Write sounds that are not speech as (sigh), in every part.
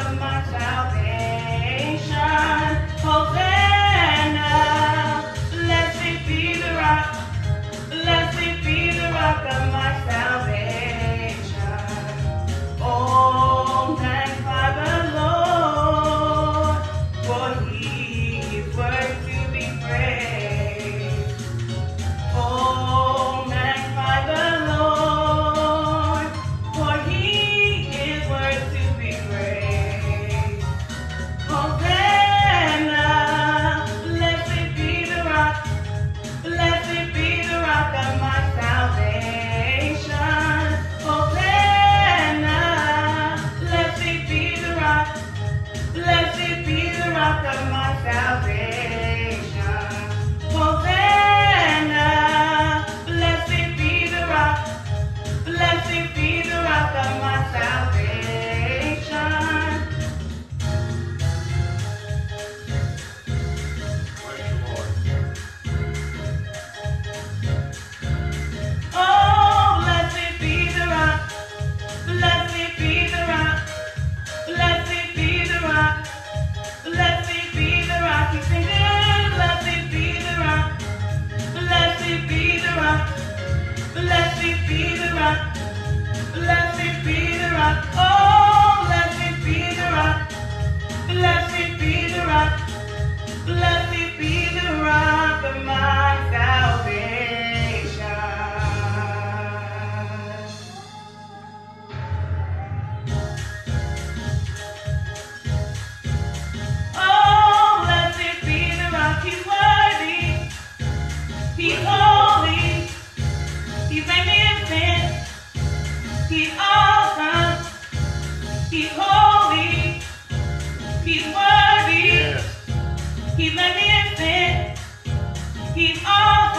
Of my town. let me admit. He's all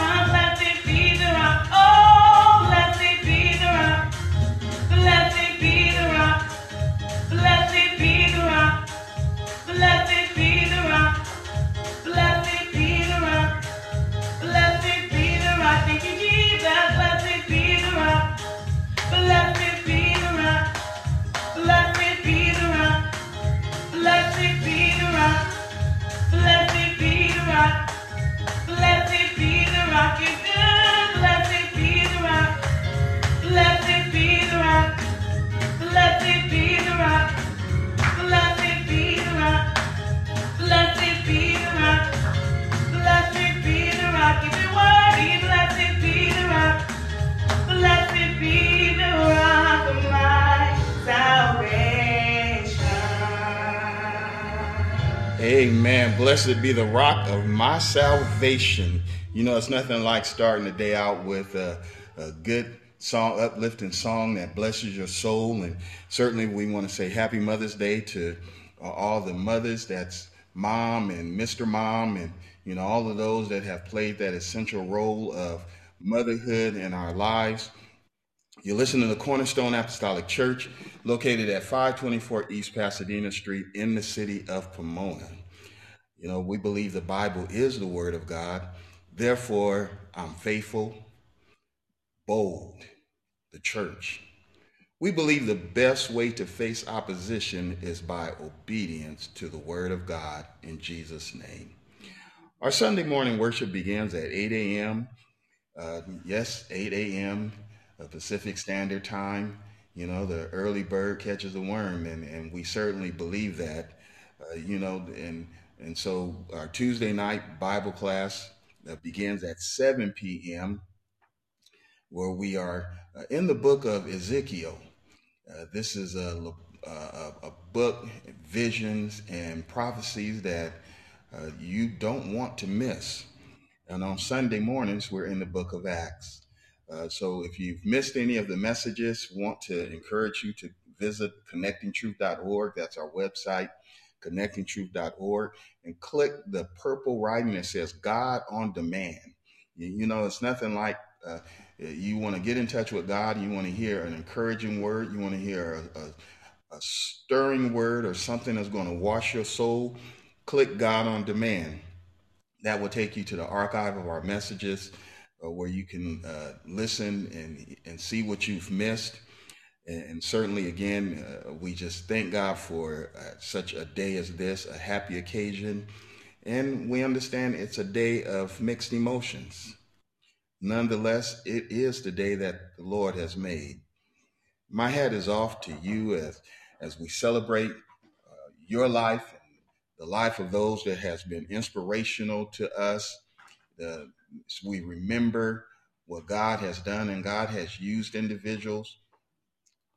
Amen. Blessed be the rock of my salvation. You know, it's nothing like starting the day out with a, a good song, uplifting song that blesses your soul. And certainly we want to say happy Mother's Day to uh, all the mothers that's mom and Mr. Mom and, you know, all of those that have played that essential role of motherhood in our lives. You're listening to the Cornerstone Apostolic Church, located at 524 East Pasadena Street in the city of Pomona. You know, we believe the Bible is the Word of God. Therefore, I'm faithful, bold, the church. We believe the best way to face opposition is by obedience to the Word of God in Jesus' name. Our Sunday morning worship begins at 8 a.m. Uh, yes, 8 a.m. Pacific Standard Time. You know, the early bird catches the worm, and, and we certainly believe that. Uh, you know, and and so our Tuesday night Bible class uh, begins at 7 p.m., where we are uh, in the book of Ezekiel. Uh, this is a, a, a, book, visions, and prophecies that uh, you don't want to miss. And on Sunday mornings, we're in the book of Acts. Uh, so if you've missed any of the messages, want to encourage you to visit connectingtruth.org. That's our website connectingtruth.org, and click the purple writing that says God on Demand. You, you know, it's nothing like uh, you want to get in touch with God, you want to hear an encouraging word, you want to hear a, a, a stirring word or something that's going to wash your soul. Click God on Demand. That will take you to the archive of our messages uh, where you can uh, listen and, and see what you've missed. And, certainly, again, uh, we just thank God for uh, such a day as this, a happy occasion. And we understand it's a day of mixed emotions. Nonetheless, it is the day that the Lord has made. My hat is off to you as, as we celebrate uh, your life the life of those that has been inspirational to us. The, we remember what God has done and God has used individuals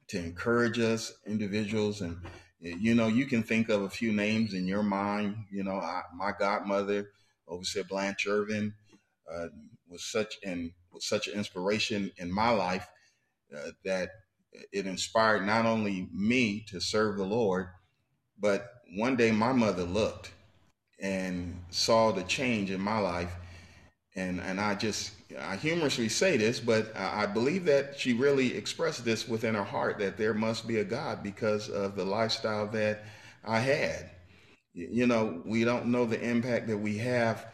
to encourage us individuals and you know you can think of a few names in your mind you know I, my godmother overseer blanche irvin uh, was such and was such an inspiration in my life uh, that it inspired not only me to serve the lord but one day my mother looked and saw the change in my life. And, and I just, I humorously say this, but I believe that she really expressed this within her heart that there must be a God because of the lifestyle that I had. You know, we don't know the impact that we have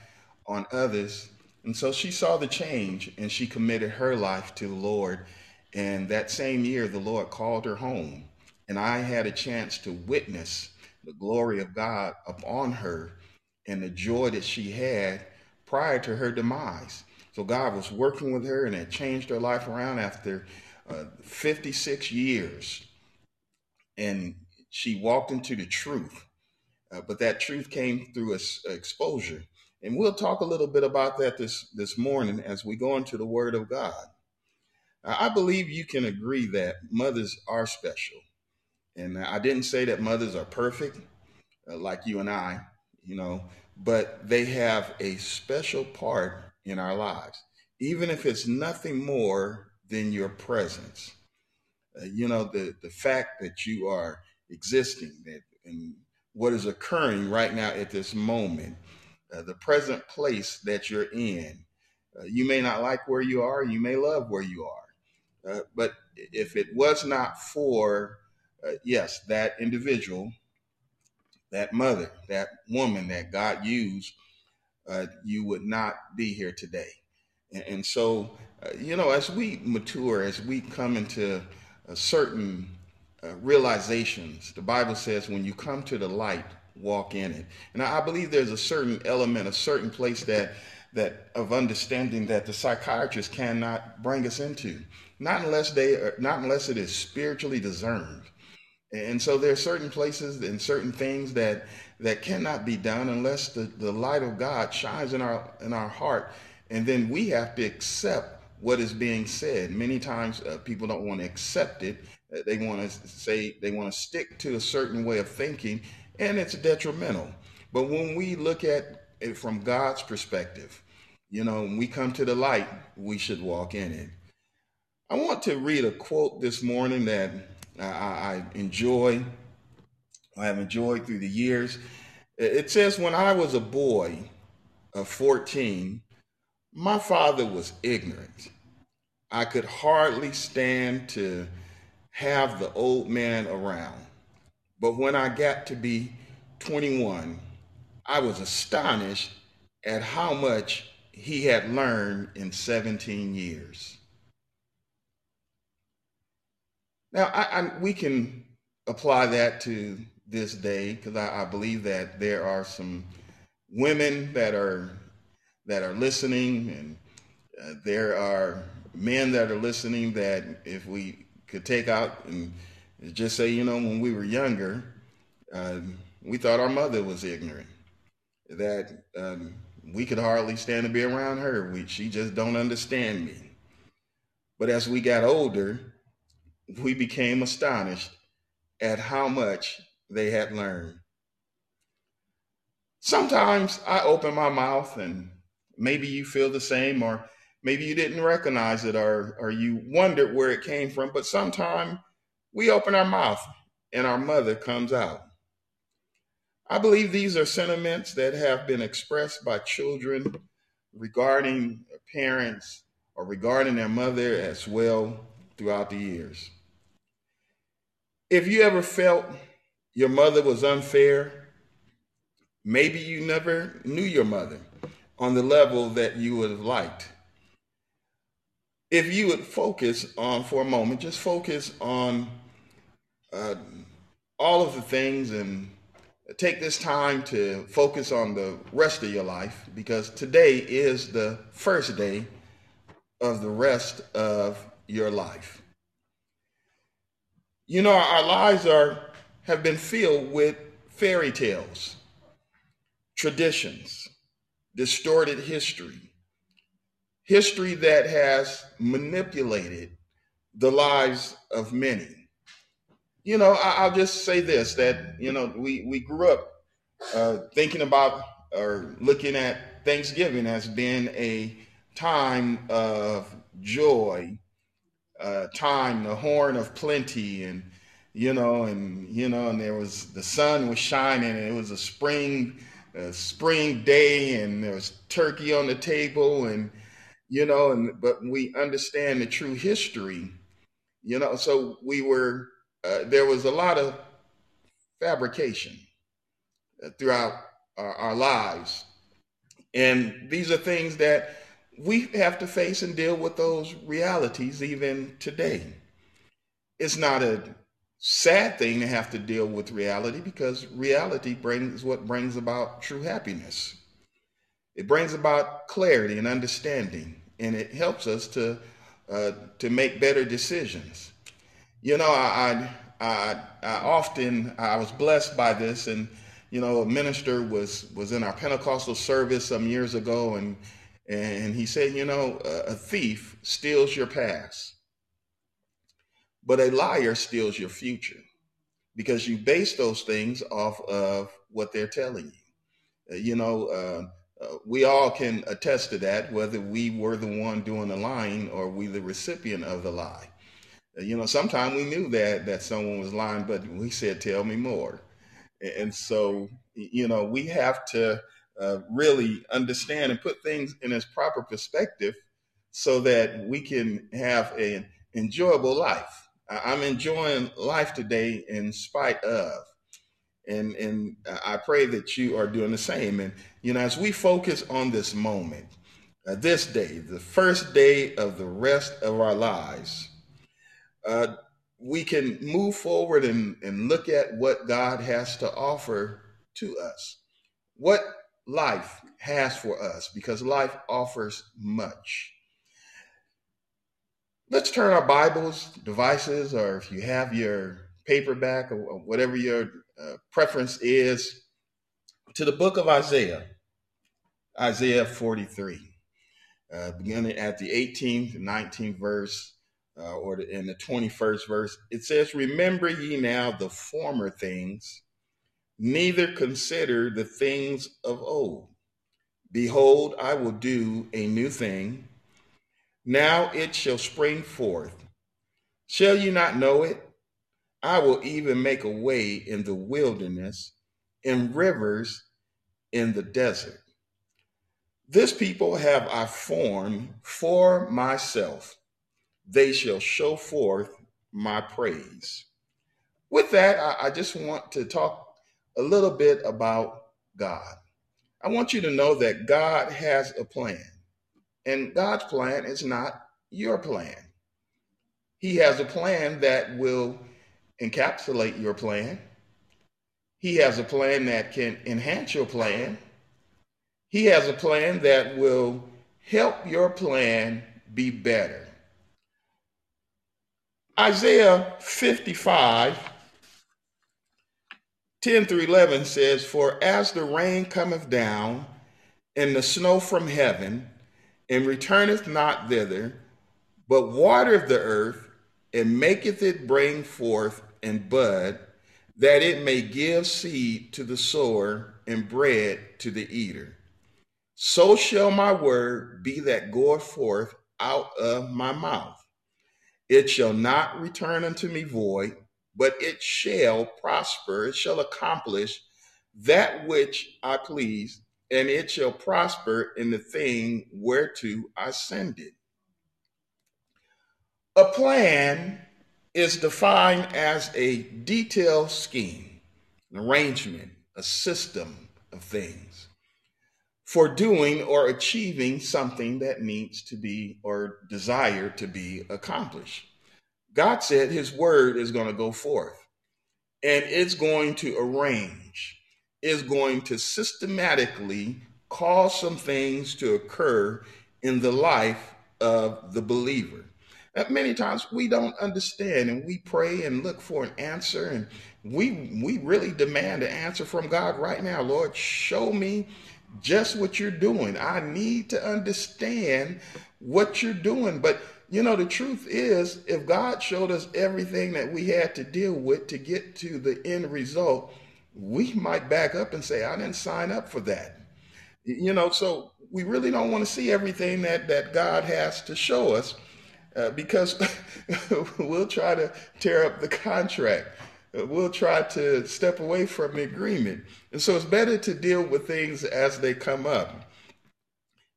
on others. And so she saw the change and she committed her life to the Lord. And that same year, the Lord called her home. And I had a chance to witness the glory of God upon her and the joy that she had prior to her demise. So God was working with her and had changed her life around after uh, 56 years. And she walked into the truth. Uh, but that truth came through a, exposure. And we'll talk a little bit about that this, this morning as we go into the Word of God. I believe you can agree that mothers are special. And I didn't say that mothers are perfect, uh, like you and I, you know, but they have a special part in our lives, even if it's nothing more than your presence. Uh, you know, the, the fact that you are existing that, and what is occurring right now at this moment, uh, the present place that you're in. Uh, you may not like where you are, you may love where you are. Uh, but if it was not for, uh, yes, that individual that mother, that woman that God used, uh, you would not be here today. And, and so, uh, you know, as we mature, as we come into certain uh, realizations, the Bible says, when you come to the light, walk in it. And I believe there's a certain element, a certain place that that of understanding that the psychiatrist cannot bring us into, not unless they, are, not unless it is spiritually discerned. And so there are certain places and certain things that that cannot be done unless the, the light of God shines in our in our heart. And then we have to accept what is being said. Many times uh, people don't want to accept it. Uh, they want to say they want to stick to a certain way of thinking, and it's detrimental. But when we look at it from God's perspective, you know, when we come to the light, we should walk in it. I want to read a quote this morning that I, I enjoy, I have enjoyed through the years. It says, When I was a boy of 14, my father was ignorant. I could hardly stand to have the old man around. But when I got to be 21, I was astonished at how much he had learned in 17 years. Now, I, I, we can apply that to this day because I, I, believe that there are some women that are that are listening, and uh, there are men that are listening. That if we could take out and just say, you know, when we were younger, uh, we thought our mother was ignorant. That um, we could hardly stand to be around her. We, she just don't understand me. But as we got older, we became astonished at how much they had learned. Sometimes I open my mouth and maybe you feel the same, or maybe you didn't recognize it, or, or you wondered where it came from. But sometimes we open our mouth and our mother comes out. I believe these are sentiments that have been expressed by children regarding parents or regarding their mother as well throughout the years. If you ever felt your mother was unfair, maybe you never knew your mother on the level that you would have liked. If you would focus on, for a moment, just focus on uh, all of the things and take this time to focus on the rest of your life because today is the first day of the rest of your life. You know, our lives are have been filled with fairy tales, traditions, distorted history, history that has manipulated the lives of many. You know, I, will just say this that, you know, we, we grew up uh, thinking about or looking at Thanksgiving as being a time of joy uh, time, the horn of plenty, and you know, and you know, and there was the sun was shining, and it was a spring a spring day and there was turkey on the table and you know and but we understand the true history you know so we were uh, there was a lot of fabrication uh, throughout our, our lives. And these are things that we have to face and deal with those realities even today it's not a sad thing to have to deal with reality because reality brings what brings about true happiness. It brings about clarity and understanding, and it helps us to uh, to make better decisions. You know, I, I, I often I was blessed by this, and you know, a minister was was in our Pentecostal service some years ago, and and he said, you know, a thief steals your past but a liar steals your future because you base those things off of what they're telling you. Uh, you know, uh, uh, we all can attest to that, whether we were the one doing the lying or we the recipient of the lie. Uh, you know, sometimes we knew that that someone was lying, but we said, "Tell me more." And so, you know, we have to uh, really understand and put things in its proper perspective so that we can have an enjoyable life I'm enjoying life today in spite of. And, and I pray that you are doing the same. And, you know, as we focus on this moment, uh, this day, the first day of the rest of our lives, uh, we can move forward and, and look at what God has to offer to us, what life has for us, because life offers much. Let's turn our Bibles, devices, or if you have your paperback or whatever your uh, preference is, to the book of Isaiah, Isaiah 43, uh, beginning at the 18th, 19th verse, uh, or the, in the 21st verse. It says, Remember ye now the former things, neither consider the things of old. Behold, I will do a new thing now it shall spring forth. Shall you not know it? I will even make a way in the wilderness, in rivers in the desert. This people have I formed for myself. They shall show forth my praise. With that, I, I just want to talk a little bit about God. I want you to know that God has a plan. And God's plan is not your plan. He has a plan that will encapsulate your plan. He has a plan that can enhance your plan. He has a plan that will help your plan be better. Isaiah 55, 10 through 11 says, For as the rain cometh down and the snow from heaven, and returneth not thither, but watereth the earth, and maketh it bring forth and bud, that it may give seed to the sower and bread to the eater. So shall my word be that goeth forth out of my mouth. It shall not return unto me void, but it shall prosper, it shall accomplish that which I please, and it shall prosper in the thing whereto I send it. A plan is defined as a detailed scheme, an arrangement, a system of things for doing or achieving something that needs to be or desired to be accomplished. God said his word is going to go forth and it's going to arrange is going to systematically cause some things to occur in the life of the believer. That many times we don't understand and we pray and look for an answer and we we really demand an answer from God right now. Lord, show me just what you're doing. I need to understand what you're doing. But you know, the truth is, if God showed us everything that we had to deal with to get to the end result, we might back up and say, I didn't sign up for that. You know, so we really don't want to see everything that, that God has to show us uh, because (laughs) we'll try to tear up the contract. we'll try to step away from the agreement. And so it's better to deal with things as they come up.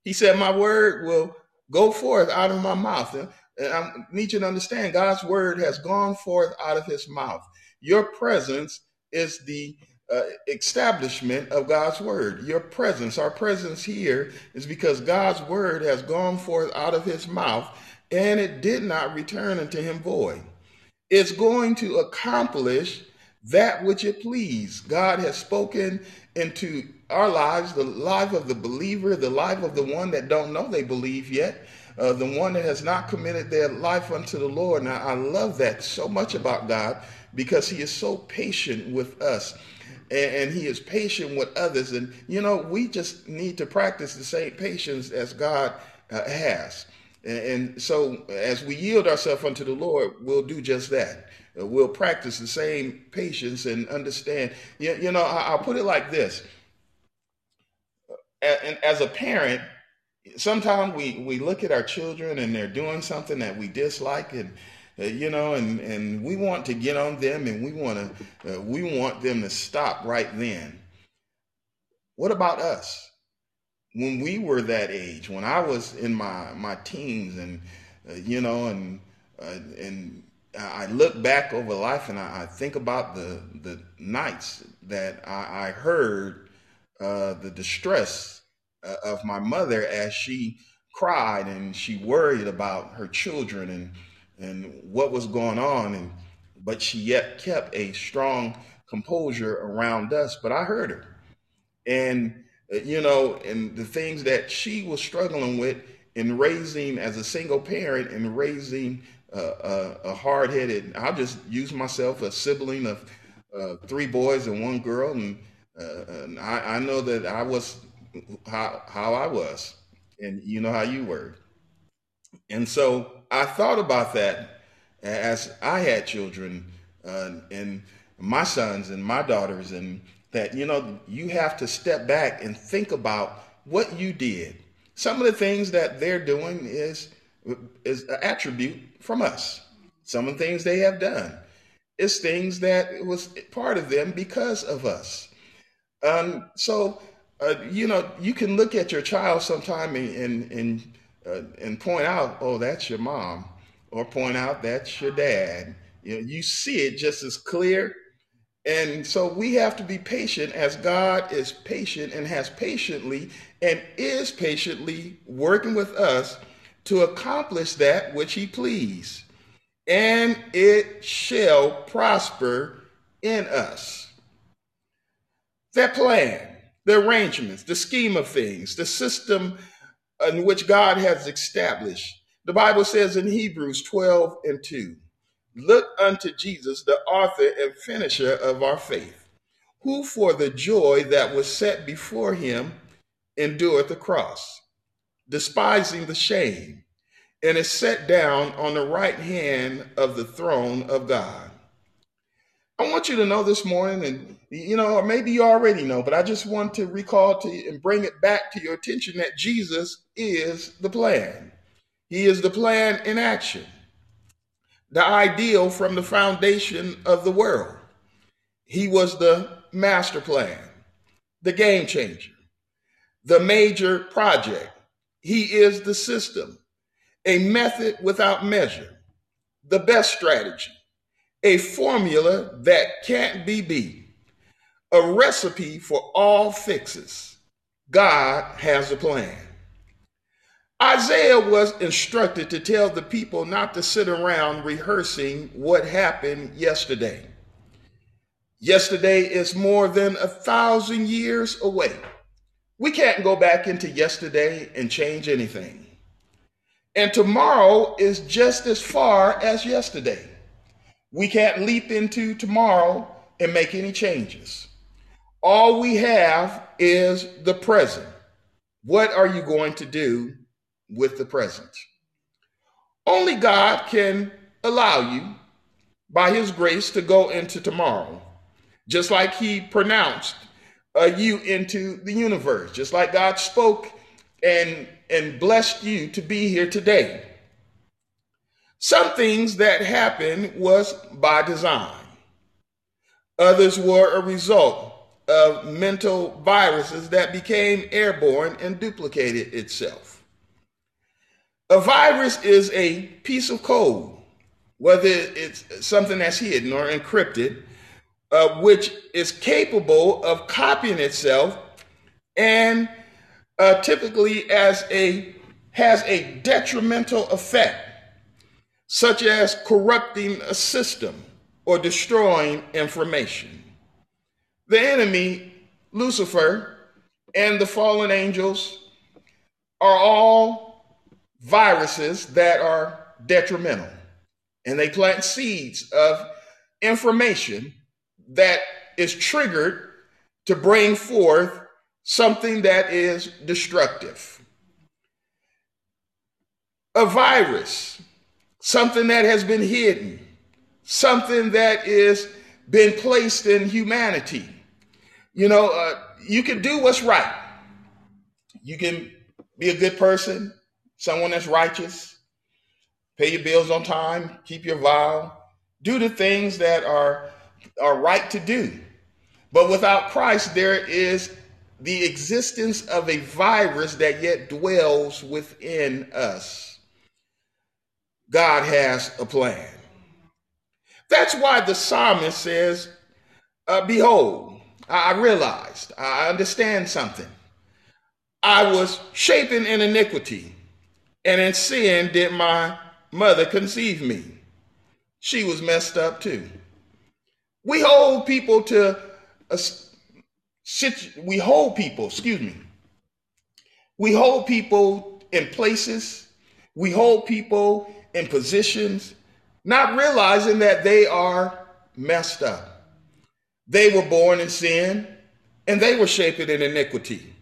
He said, My word will go forth out of my mouth. And I need you to understand God's word has gone forth out of his mouth. Your presence is the uh, establishment of God's word. Your presence, our presence here, is because God's word has gone forth out of his mouth and it did not return unto him void. It's going to accomplish that which it pleased. God has spoken into our lives, the life of the believer, the life of the one that don't know they believe yet, uh, the one that has not committed their life unto the Lord. Now, I love that so much about God because he is so patient with us and, he is patient with others. And, you know, we just need to practice the same patience as God uh, has. And so as we yield ourselves unto the Lord, we'll do just that. We'll practice the same patience and understand. You, you know, I, I'll put it like this. And as a parent, sometimes we, we look at our children and they're doing something that we dislike and uh, you know, and, and we want to get on them and we want to, uh, we want them to stop right then. What about us? When we were that age, when I was in my, my teens and, uh, you know, and, uh, and I look back over life and I, I, think about the, the nights that I, I heard uh, the distress uh, of my mother as she cried and she worried about her children and and what was going on and but she yet kept a strong composure around us but i heard her. And uh, you know and the things that she was struggling with in raising as a single parent and raising a, a hard-headed i'll just use myself a sibling of uh, three boys and one girl and, uh, and I, I know that i was how, how i was and you know how you were and so I thought about that as I had children uh, and my sons and my daughters, and that, you know, you have to step back and think about what you did. Some of the things that they're doing is, is an attribute from us. Some of the things they have done is things that was part of them because of us. Um, so, uh, you know, you can look at your child sometime and, and, and uh, and point out, oh, that's your mom, or point out that's your dad. You know, you see it just as clear. And so we have to be patient as God is patient and has patiently and is patiently working with us to accomplish that which he please. And it shall prosper in us. That plan, the arrangements, the scheme of things, the system in which God has established. The Bible says in Hebrews 12 and 2, Look unto Jesus, the author and finisher of our faith, who for the joy that was set before him endured the cross, despising the shame, and is set down on the right hand of the throne of God. I want you to know this morning, and you know, or maybe you already know, but I just want to recall to and bring it back to your attention that Jesus is the plan. He is the plan in action, the ideal from the foundation of the world. He was the master plan, the game changer, the major project. He is the system, a method without measure, the best strategy a formula that can't be beat, a recipe for all fixes. God has a plan. Isaiah was instructed to tell the people not to sit around rehearsing what happened yesterday. Yesterday is more than a thousand years away. We can't go back into yesterday and change anything. And tomorrow is just as far as yesterday. We can't leap into tomorrow and make any changes. All we have is the present. What are you going to do with the present? Only God can allow you, by His grace, to go into tomorrow, just like He pronounced uh, you into the universe, just like God spoke and, and blessed you to be here today. Some things that happened was by design. Others were a result of mental viruses that became airborne and duplicated itself. A virus is a piece of code, whether it's something that's hidden or encrypted, uh, which is capable of copying itself and uh, typically as a has a detrimental effect, such as corrupting a system or destroying information. The enemy, Lucifer, and the fallen angels are all viruses that are detrimental. And they plant seeds of information that is triggered to bring forth something that is destructive. A virus, something that has been hidden, something that is been placed in humanity. You know, uh, you can do what's right. You can be a good person, someone that's righteous, pay your bills on time, keep your vow, do the things that are are right to do. But without Christ, there is the existence of a virus that yet dwells within us. God has a plan. That's why the psalmist says, uh, Behold, I realized, I understand something. I was shapen in iniquity, and in sin did my mother conceive me. She was messed up too. We hold people to a, we hold people, excuse me. We hold people in places, we hold people in positions, not realizing that they are messed up. They were born in sin and they were shaped in iniquity.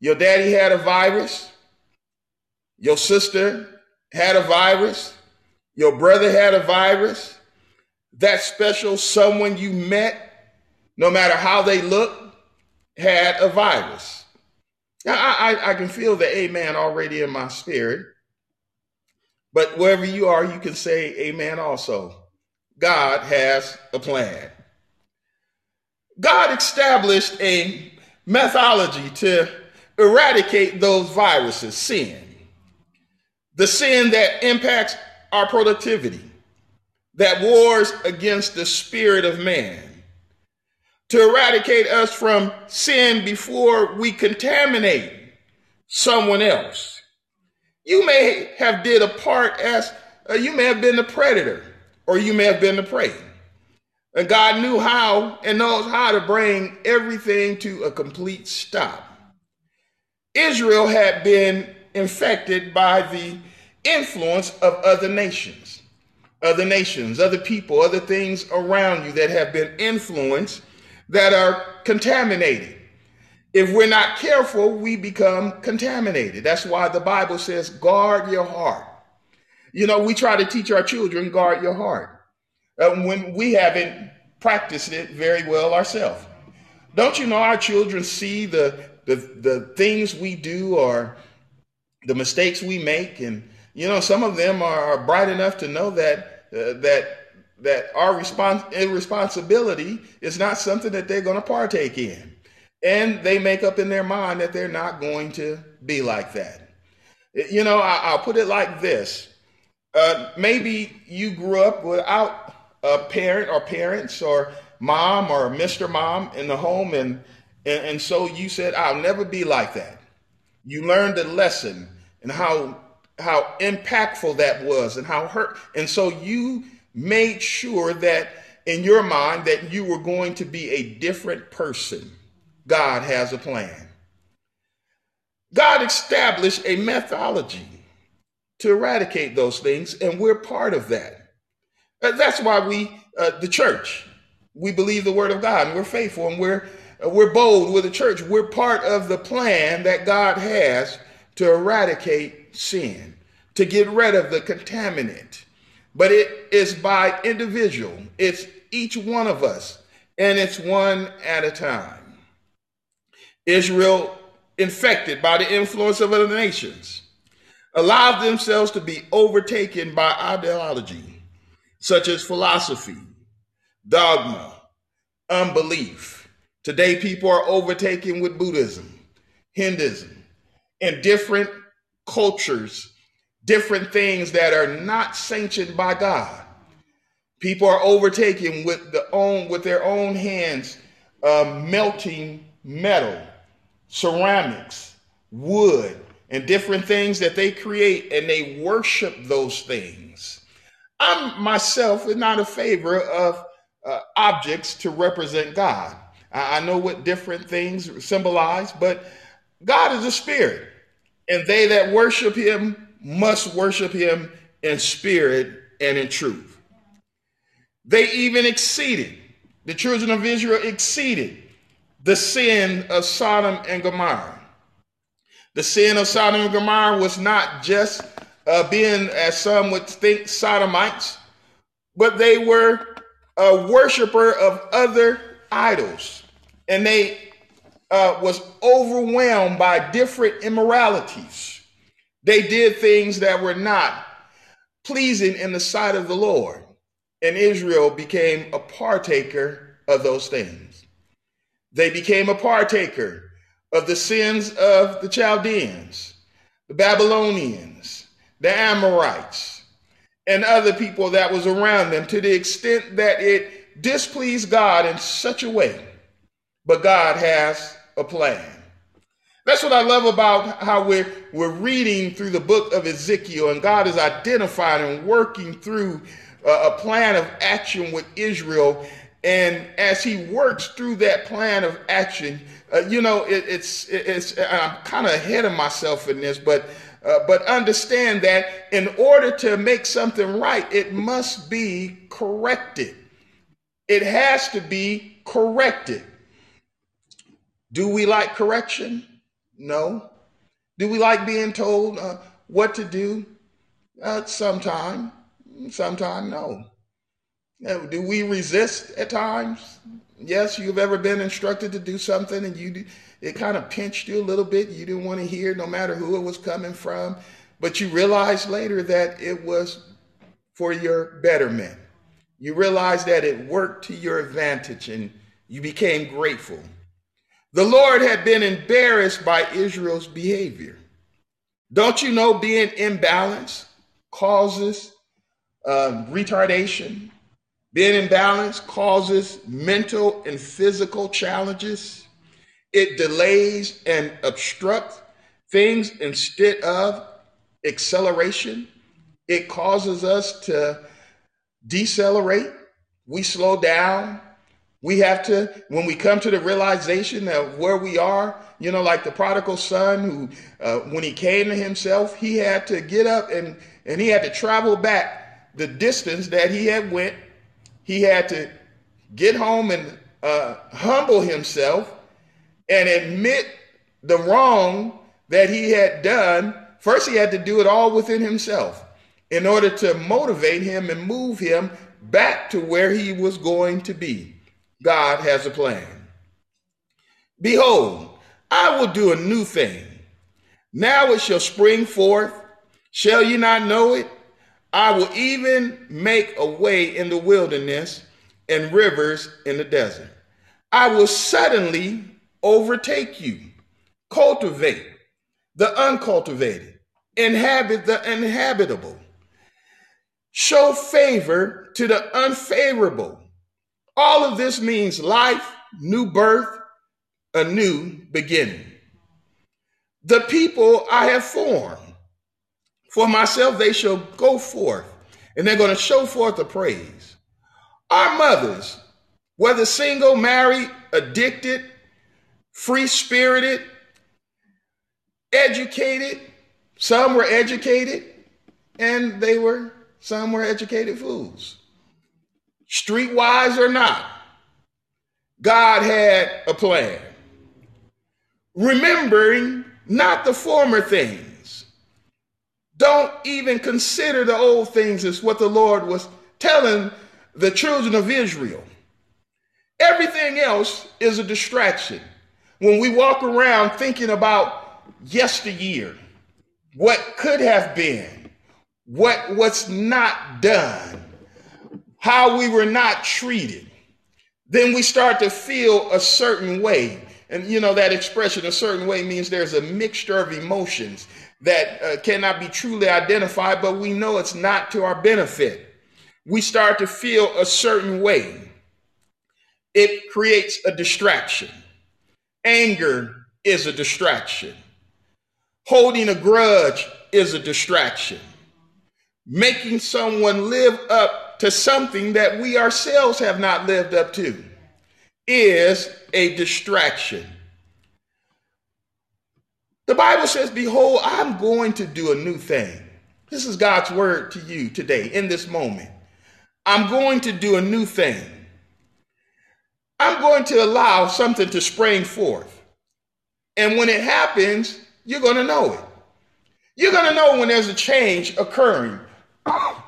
Your daddy had a virus, your sister had a virus, your brother had a virus, that special someone you met no matter how they look, had a virus. I, I, I can feel the amen already in my spirit. But wherever you are, you can say amen also. God has a plan. God established a methodology to eradicate those viruses, sin. The sin that impacts our productivity, that wars against the spirit of man to eradicate us from sin before we contaminate someone else. You may have did a part as uh, you may have been the predator or you may have been the prey. And God knew how and knows how to bring everything to a complete stop. Israel had been infected by the influence of other nations, other nations, other people, other things around you that have been influenced that are contaminated. If we're not careful, we become contaminated. That's why the Bible says, guard your heart. You know, we try to teach our children, guard your heart, uh, when we haven't practiced it very well ourselves. Don't you know our children see the, the, the things we do or the mistakes we make? And, you know, some of them are bright enough to know that, uh, that that our respons- irresponsibility is not something that they're going to partake in. And they make up in their mind that they're not going to be like that. You know, I, will put it like this. Uh, maybe you grew up without a parent or parents or mom or Mr. Mom in the home, and, and, and so you said, I'll never be like that. You learned a lesson and how how impactful that was and how hurt. And so you made sure that in your mind that you were going to be a different person. God has a plan. God established a methodology to eradicate those things, and we're part of that. Uh, that's why we, uh, the church, we believe the word of God, and we're faithful, and we're uh, we're bold with the church. We're part of the plan that God has to eradicate sin, to get rid of the contaminant, but it is by individual. It's each one of us, and it's one at a time. Israel, infected by the influence of other nations, allowed themselves to be overtaken by ideology, such as philosophy, dogma, unbelief. Today, people are overtaken with Buddhism, Hinduism, and different cultures, different things that are not sanctioned by God. People are overtaken with the own with their own hands, uh, melting metal, ceramics, wood, and different things that they create, and they worship those things. I'm myself not a favor of uh, objects to represent God. I, I know what different things symbolize, but God is a spirit, and they that worship him must worship him in spirit and in truth. They even exceeded, the children of Israel exceeded the sin of Sodom and Gomorrah. The sin of Sodom and Gomorrah was not just uh, being, as some would think, sodomites, but they were a worshiper of other idols, and they uh, was overwhelmed by different immoralities. They did things that were not pleasing in the sight of the Lord, and Israel became a partaker of those things. They became a partaker of the sins of the Chaldeans, the Babylonians, the Amorites, and other people that was around them to the extent that it displeased God in such a way. But God has a plan. That's what I love about how we're, we're reading through the book of Ezekiel, and God is identifying and working through a plan of action with Israel. And as he works through that plan of action, uh, you know, it, it's, it's, I'm kind of ahead of myself in this, but, uh, but understand that in order to make something right, it must be corrected. It has to be corrected. Do we like correction? No. Do we like being told uh, what to do? Uh, sometime. Sometime, no. Uh, do we resist at times? Yes, you've ever been instructed to do something and you it kind of pinched you a little bit. You didn't want to hear no matter who it was coming from, but you realized later that it was for your betterment. You realized that it worked to your advantage and you became grateful. The Lord had been embarrassed by Israel's behavior. Don't you know being imbalanced causes uh, retardation, being imbalanced causes mental and physical challenges. It delays and obstructs things instead of acceleration. It causes us to decelerate. We slow down. We have to, when we come to the realization of where we are, you know, like the prodigal son who, uh, when he came to himself, he had to get up and, and he had to travel back the distance that he had went he had to get home and uh, humble himself and admit the wrong that he had done. First, he had to do it all within himself in order to motivate him and move him back to where he was going to be. God has a plan. Behold, I will do a new thing. Now it shall spring forth. Shall you not know it? I will even make a way in the wilderness and rivers in the desert. I will suddenly overtake you, cultivate the uncultivated, inhabit the inhabitable, show favor to the unfavorable. All of this means life, new birth, a new beginning. The people I have formed for myself, they shall go forth, and they're going to show forth the praise. Our mothers, whether single, married, addicted, free spirited, educated, some were educated, and they were, some were educated fools. Streetwise or not, God had a plan. Remembering not the former things don't even consider the old things, is what the Lord was telling the children of Israel. Everything else is a distraction. When we walk around thinking about yesteryear, what could have been, what what's not done, how we were not treated, then we start to feel a certain way. And you know, that expression, a certain way, means there's a mixture of emotions that uh, cannot be truly identified, but we know it's not to our benefit. We start to feel a certain way. It creates a distraction. Anger is a distraction. Holding a grudge is a distraction. Making someone live up to something that we ourselves have not lived up to is a distraction. The Bible says, Behold, I'm going to do a new thing. This is God's word to you today in this moment. I'm going to do a new thing. I'm going to allow something to spring forth. And when it happens, you're going to know it. You're going to know when there's a change occurring (coughs)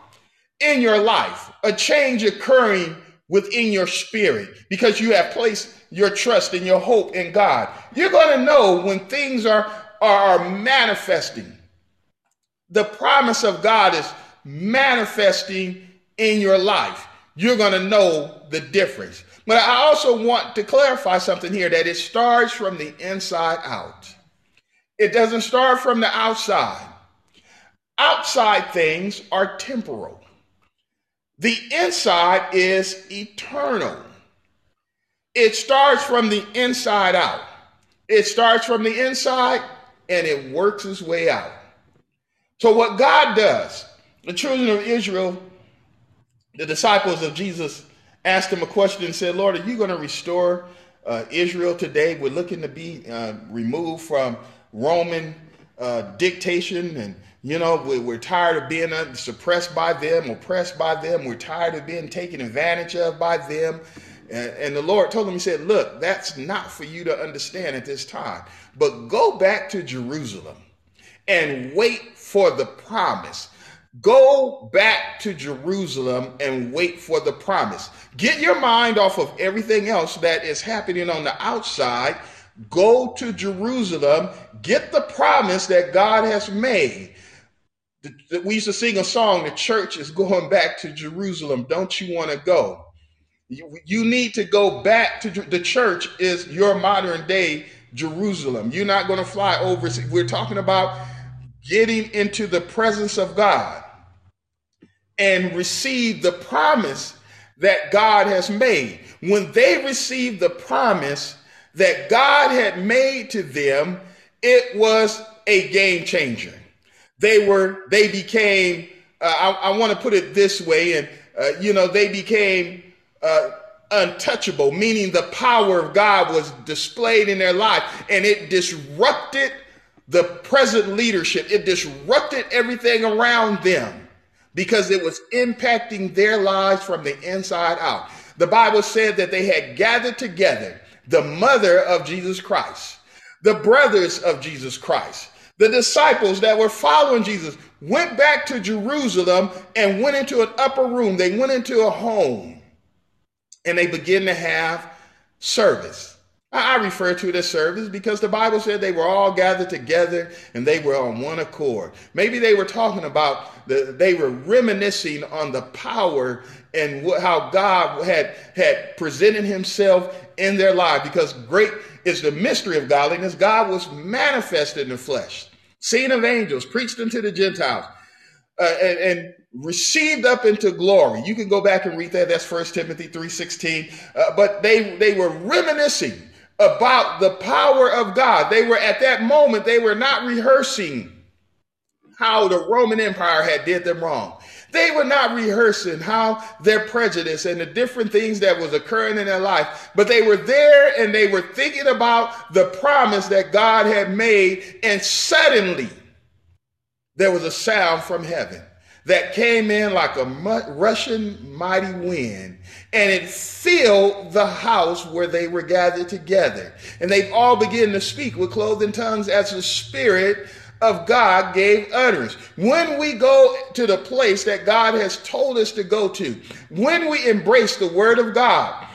in your life, a change occurring within your spirit because you have placed your trust and your hope in God. You're going to know when things are are manifesting. The promise of God is manifesting in your life. You're going to know the difference. But I also want to clarify something here that it starts from the inside out. It doesn't start from the outside. Outside things are temporal. The inside is eternal. It starts from the inside out. It starts from the inside and it works its way out. So, what God does, the children of Israel, the disciples of Jesus, asked him a question and said, Lord, are you going to restore uh, Israel today? We're looking to be uh, removed from Roman uh, dictation and you know, we're, tired of being uh, suppressed by them, oppressed by them. We're tired of being taken advantage of by them. And, and the Lord told him, He said, Look, that's not for you to understand at this time. But go back to Jerusalem and wait for the promise. Go back to Jerusalem and wait for the promise. Get your mind off of everything else that is happening on the outside. Go to Jerusalem. Get the promise that God has made. We used to sing a song, The church is going back to Jerusalem. Don't you want to go? You, you need to go back to the church is your modern day Jerusalem. You're not going to fly over. We're talking about getting into the presence of God and receive the promise that God has made. When they received the promise that God had made to them, it was a game changer. They were, they became, uh, I, I want to put it this way, and, uh, you know, they became uh, untouchable, meaning the power of God was displayed in their life and it disrupted the present leadership. It disrupted everything around them because it was impacting their lives from the inside out. The Bible said that they had gathered together the mother of Jesus Christ, the brothers of Jesus Christ, the disciples that were following Jesus went back to Jerusalem and went into an upper room. They went into a home and they begin to have service. I refer to it as service because the Bible said they were all gathered together and they were on one accord. Maybe they were talking about the, they were reminiscing on the power and what, how God had, had presented himself in their life because great is the mystery of godliness. God was manifested in the flesh, seen of angels, preached unto the Gentiles, uh, and, and received up into glory. You can go back and read that. That's First Timothy 3.16. Uh, but they, they were reminiscing about the power of God. They were at that moment, they were not rehearsing how the Roman Empire had did them wrong. They were not rehearsing how their prejudice and the different things that was occurring in their life, but they were there and they were thinking about the promise that God had made. And suddenly there was a sound from heaven that came in like a rushing mighty wind and it filled the house where they were gathered together. And they all began to speak with clothing tongues as the Spirit of God gave utterance. When we go to the place that God has told us to go to, when we embrace the Word of God,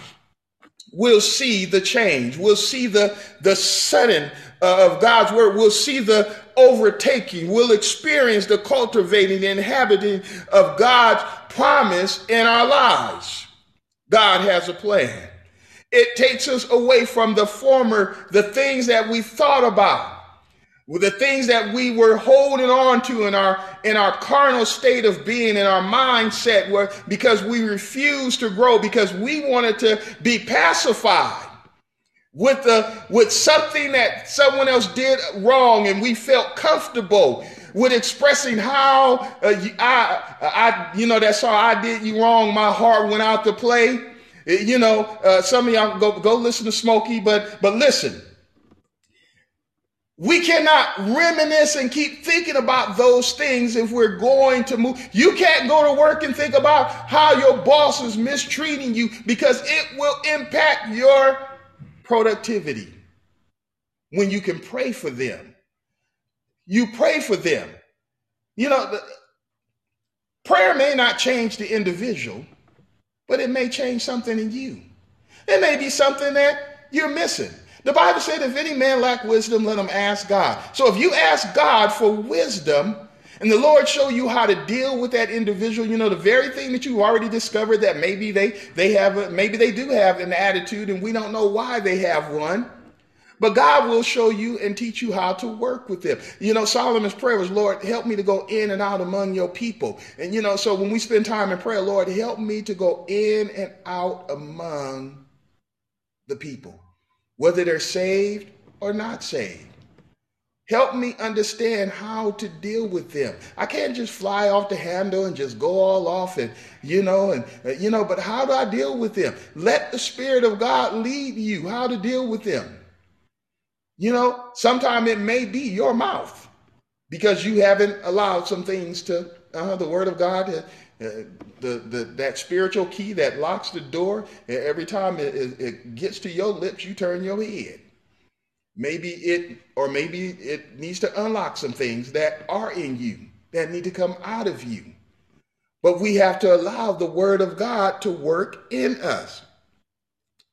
we'll see the change. We'll see the, the sudden uh, of God's word, we'll see the overtaking, we'll experience the cultivating, the inhabiting of God's promise in our lives. God has a plan. It takes us away from the former, the things that we thought about the things that we were holding on to in our in our carnal state of being in our mindset were because we refused to grow because we wanted to be pacified with the with something that someone else did wrong and we felt comfortable with expressing how uh, I I you know that song I did you wrong my heart went out to play. You know uh, some of y'all go go listen to Smokey but but listen we cannot reminisce and keep thinking about those things if we're going to move. You can't go to work and think about how your boss is mistreating you because it will impact your productivity. When you can pray for them, you pray for them. You know, the, prayer may not change the individual, but it may change something in you. It may be something that you're missing. The Bible said, if any man lack wisdom, let him ask God. So if you ask God for wisdom, and the Lord show you how to deal with that individual, you know, the very thing that you already discovered that maybe they they have a, maybe they do have an attitude and we don't know why they have one. But God will show you and teach you how to work with them. You know, Solomon's prayer was, Lord, help me to go in and out among your people. And, you know, so when we spend time in prayer, Lord, help me to go in and out among the people whether they're saved or not saved. Help me understand how to deal with them. I can't just fly off the handle and just go all off and, you know, and, uh, you know, but how do I deal with them? Let the Spirit of God lead you how to deal with them. You know, sometimes it may be your mouth because you haven't allowed some things to, uh, the Word of God to, uh, the, the, that spiritual key that locks the door, every time it, it, it gets to your lips, you turn your head. Maybe it, or maybe it needs to unlock some things that are in you that need to come out of you. But we have to allow the word of God to work in us.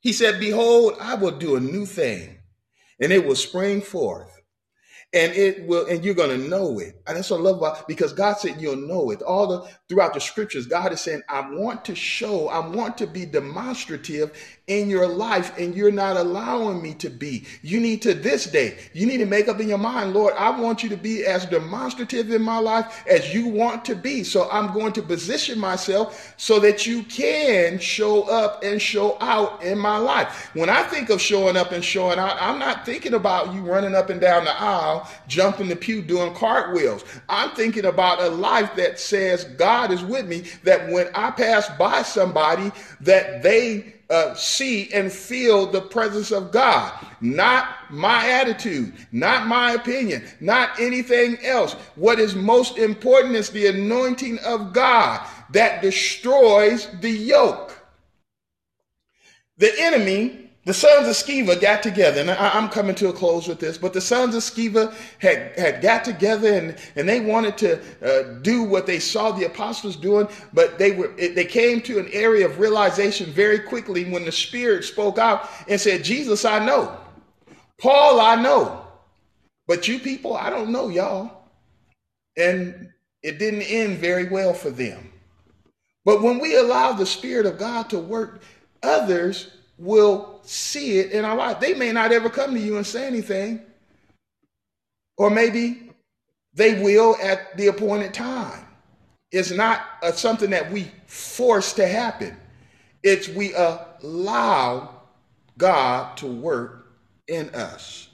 He said, Behold, I will do a new thing, and it will spring forth and it will and you're going to know it. And that's what i love about because god said you'll know it. All the throughout the scriptures god is saying i want to show i want to be demonstrative in your life and you're not allowing me to be. You need to this day you need to make up in your mind lord i want you to be as demonstrative in my life as you want to be. So i'm going to position myself so that you can show up and show out in my life. When i think of showing up and showing out i'm not thinking about you running up and down the aisle jumping the pew, doing cartwheels. I'm thinking about a life that says God is with me, that when I pass by somebody, that they uh, see and feel the presence of God, not my attitude, not my opinion, not anything else. What is most important is the anointing of God that destroys the yoke. The enemy the sons of Sceva got together, and I, am coming to a close with this, but the sons of Sceva had, had got together and, and they wanted to uh, do what they saw the apostles doing, but they were they came to an area of realization very quickly when the Spirit spoke out and said, Jesus, I know. Paul, I know. But you people, I don't know y'all. And it didn't end very well for them. But when we allow the Spirit of God to work, others will see it in our life. They may not ever come to you and say anything, or maybe they will at the appointed time. It's not a, something that we force to happen. It's we allow God to work in us.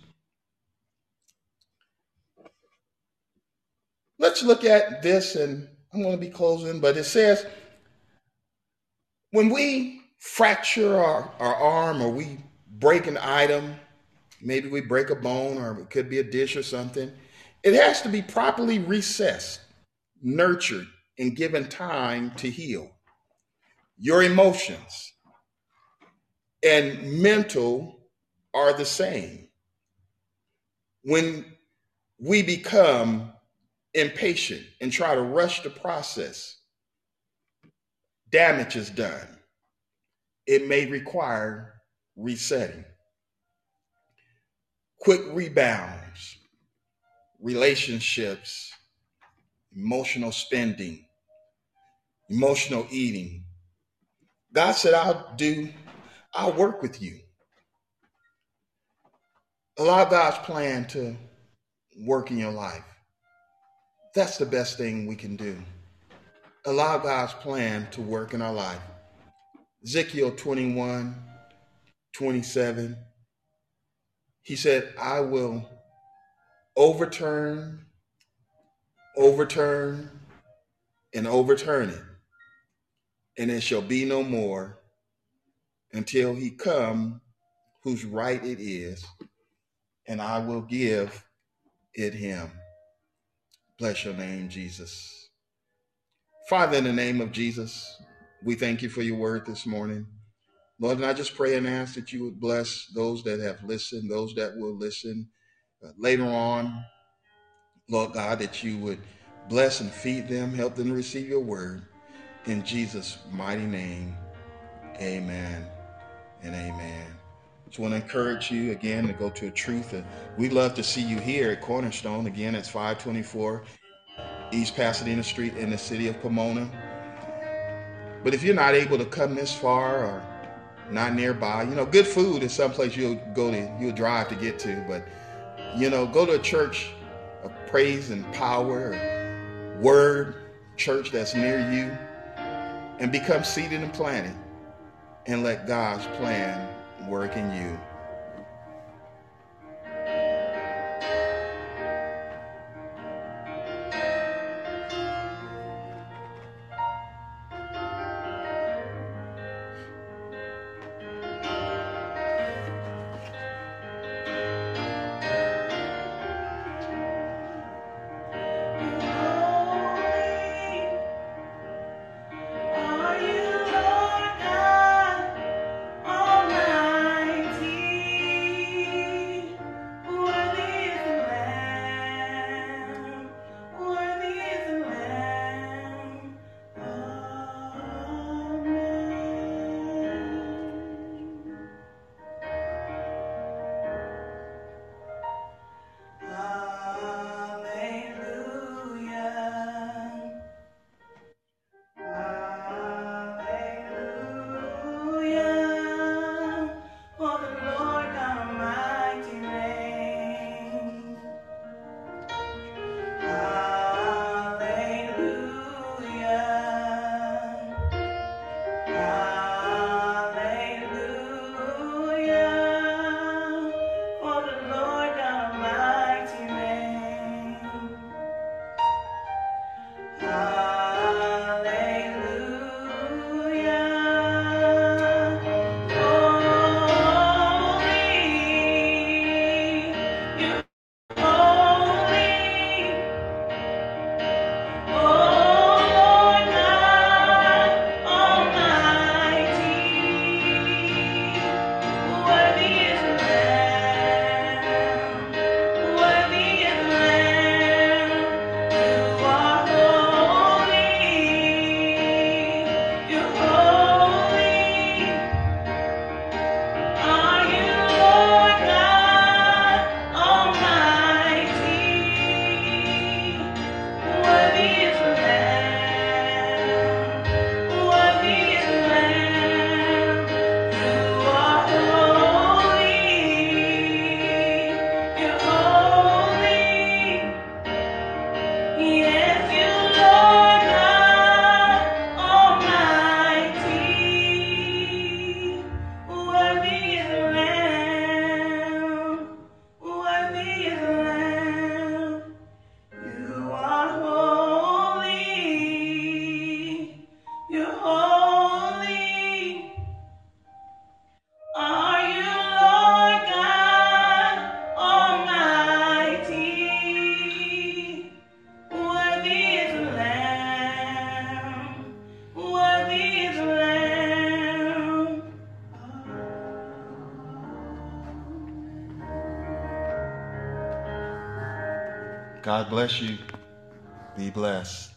Let's look at this, and I'm going to be closing, but it says, when we fracture our, our arm or we break an item, maybe we break a bone or it could be a dish or something, it has to be properly recessed, nurtured, and given time to heal. Your emotions and mental are the same. When we become impatient and try to rush the process, damage is done it may require resetting. quick rebounds, relationships, emotional spending, emotional eating. God said, I'll do, I'll work with you. Allow God's plan to work in your life. That's the best thing we can do. Allow God's plan to work in our life. Ezekiel 21, 27, he said, I will overturn, overturn, and overturn it, and it shall be no more until he come whose right it is, and I will give it him. Bless your name, Jesus. Father, in the name of Jesus, we thank you for your word this morning. Lord, and I just pray and ask that you would bless those that have listened, those that will listen uh, later on. Lord God, that you would bless and feed them, help them receive your word. In Jesus' mighty name, amen and amen. Just want to encourage you again to go to a truth. And we love to see you here at Cornerstone. Again, it's 524 East Pasadena Street in the city of Pomona. But if you're not able to come this far or not nearby, you know, good food is someplace you'll go to, you'll drive to get to. But, you know, go to a church of praise and power, word, church that's near you, and become seated and planted and let God's plan work in you. Bless you. Be blessed.